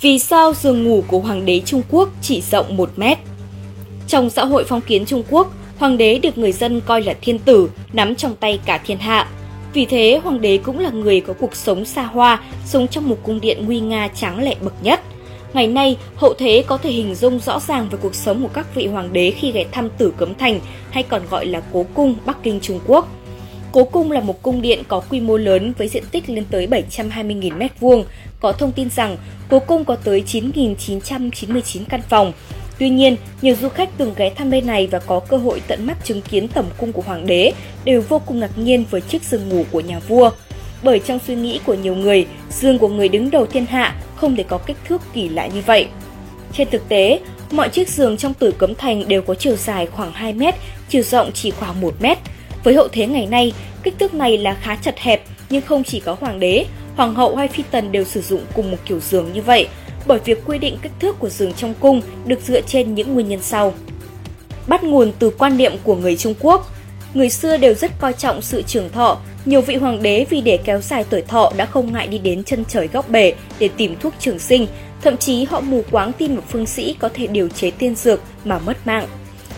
Vì sao giường ngủ của hoàng đế Trung Quốc chỉ rộng 1 mét? Trong xã hội phong kiến Trung Quốc, hoàng đế được người dân coi là thiên tử, nắm trong tay cả thiên hạ. Vì thế, hoàng đế cũng là người có cuộc sống xa hoa, sống trong một cung điện nguy nga tráng lệ bậc nhất. Ngày nay, hậu thế có thể hình dung rõ ràng về cuộc sống của các vị hoàng đế khi ghé thăm Tử Cấm Thành hay còn gọi là Cố Cung, Bắc Kinh, Trung Quốc. Cố Cung là một cung điện có quy mô lớn với diện tích lên tới 720.000 m2. Có thông tin rằng Cố Cung có tới 9.999 căn phòng. Tuy nhiên, nhiều du khách từng ghé thăm nơi này và có cơ hội tận mắt chứng kiến tẩm cung của hoàng đế đều vô cùng ngạc nhiên với chiếc giường ngủ của nhà vua. Bởi trong suy nghĩ của nhiều người, giường của người đứng đầu thiên hạ không thể có kích thước kỳ lạ như vậy. Trên thực tế, mọi chiếc giường trong tử cấm thành đều có chiều dài khoảng 2 mét, chiều rộng chỉ khoảng 1 mét. Với hậu thế ngày nay, kích thước này là khá chật hẹp, nhưng không chỉ có hoàng đế, hoàng hậu hay phi tần đều sử dụng cùng một kiểu giường như vậy, bởi việc quy định kích thước của giường trong cung được dựa trên những nguyên nhân sau. Bắt nguồn từ quan niệm của người Trung Quốc, người xưa đều rất coi trọng sự trường thọ, nhiều vị hoàng đế vì để kéo dài tuổi thọ đã không ngại đi đến chân trời góc bể để tìm thuốc trường sinh, thậm chí họ mù quáng tin một phương sĩ có thể điều chế tiên dược mà mất mạng.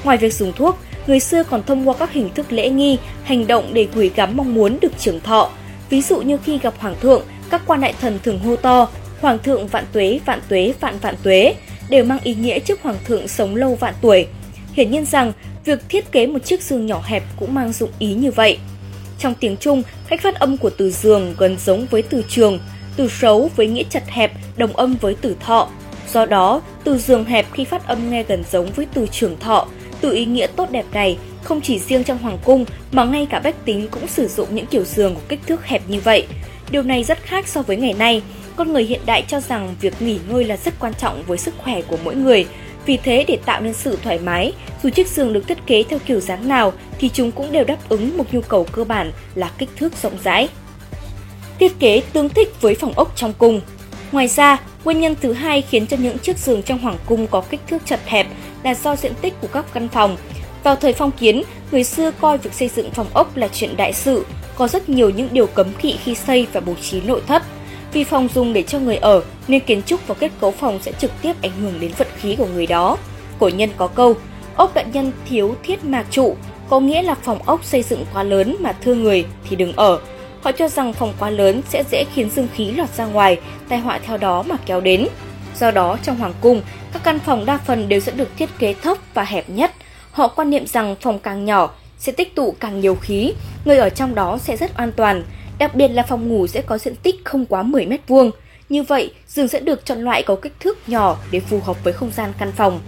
Ngoài việc dùng thuốc, người xưa còn thông qua các hình thức lễ nghi, hành động để gửi gắm mong muốn được trường thọ. Ví dụ như khi gặp hoàng thượng, các quan đại thần thường hô to Hoàng thượng vạn tuế, vạn tuế, vạn vạn tuế đều mang ý nghĩa chúc hoàng thượng sống lâu vạn tuổi. Hiển nhiên rằng, việc thiết kế một chiếc giường nhỏ hẹp cũng mang dụng ý như vậy. Trong tiếng Trung, cách phát âm của từ giường gần giống với từ trường, từ xấu với nghĩa chặt hẹp đồng âm với từ thọ. Do đó, từ giường hẹp khi phát âm nghe gần giống với từ trường thọ, từ ý nghĩa tốt đẹp này không chỉ riêng trong hoàng cung mà ngay cả bách tính cũng sử dụng những kiểu giường có kích thước hẹp như vậy. Điều này rất khác so với ngày nay. Con người hiện đại cho rằng việc nghỉ ngơi là rất quan trọng với sức khỏe của mỗi người. Vì thế để tạo nên sự thoải mái, dù chiếc giường được thiết kế theo kiểu dáng nào thì chúng cũng đều đáp ứng một nhu cầu cơ bản là kích thước rộng rãi. Thiết kế tương thích với phòng ốc trong cung. Ngoài ra, nguyên nhân thứ hai khiến cho những chiếc giường trong hoàng cung có kích thước chật hẹp là do diện tích của các căn phòng. Vào thời phong kiến, người xưa coi việc xây dựng phòng ốc là chuyện đại sự, có rất nhiều những điều cấm kỵ khi xây và bố trí nội thất. Vì phòng dùng để cho người ở nên kiến trúc và kết cấu phòng sẽ trực tiếp ảnh hưởng đến vận khí của người đó. Cổ nhân có câu, ốc đại nhân thiếu thiết mạc trụ, có nghĩa là phòng ốc xây dựng quá lớn mà thưa người thì đừng ở. Họ cho rằng phòng quá lớn sẽ dễ khiến dương khí lọt ra ngoài, tai họa theo đó mà kéo đến. Do đó, trong hoàng cung, các căn phòng đa phần đều sẽ được thiết kế thấp và hẹp nhất. Họ quan niệm rằng phòng càng nhỏ sẽ tích tụ càng nhiều khí, người ở trong đó sẽ rất an toàn, đặc biệt là phòng ngủ sẽ có diện tích không quá 10 mét vuông. Như vậy, giường sẽ được chọn loại có kích thước nhỏ để phù hợp với không gian căn phòng.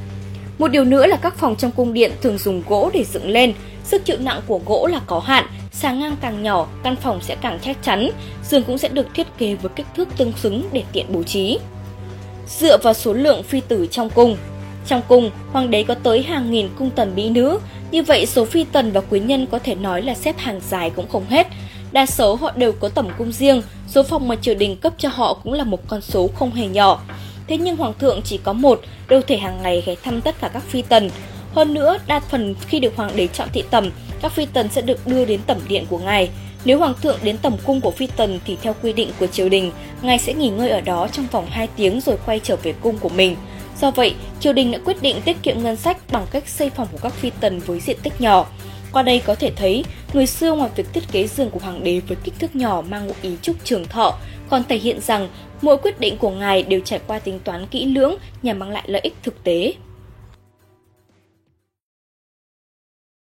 Một điều nữa là các phòng trong cung điện thường dùng gỗ để dựng lên, sức chịu nặng của gỗ là có hạn, sàng ngang càng nhỏ, căn phòng sẽ càng chắc chắn, giường cũng sẽ được thiết kế với kích thước tương xứng để tiện bố trí. Dựa vào số lượng phi tử trong cung, trong cung, hoàng đế có tới hàng nghìn cung tần mỹ nữ, như vậy số phi tần và quý nhân có thể nói là xếp hàng dài cũng không hết. Đa số họ đều có tẩm cung riêng, số phòng mà triều đình cấp cho họ cũng là một con số không hề nhỏ. Thế nhưng hoàng thượng chỉ có một, đâu thể hàng ngày ghé thăm tất cả các phi tần. Hơn nữa, đa phần khi được hoàng đế chọn thị tẩm, các phi tần sẽ được đưa đến tẩm điện của ngài. Nếu hoàng thượng đến tầm cung của phi tần thì theo quy định của triều đình, ngài sẽ nghỉ ngơi ở đó trong vòng 2 tiếng rồi quay trở về cung của mình. Do vậy, triều đình đã quyết định tiết kiệm ngân sách bằng cách xây phòng của các phi tần với diện tích nhỏ. Qua đây có thể thấy, người xưa ngoài việc thiết kế giường của hoàng đế với kích thước nhỏ mang ngụ ý chúc trường thọ, còn thể hiện rằng mỗi quyết định của ngài đều trải qua tính toán kỹ lưỡng nhằm mang lại lợi ích thực tế.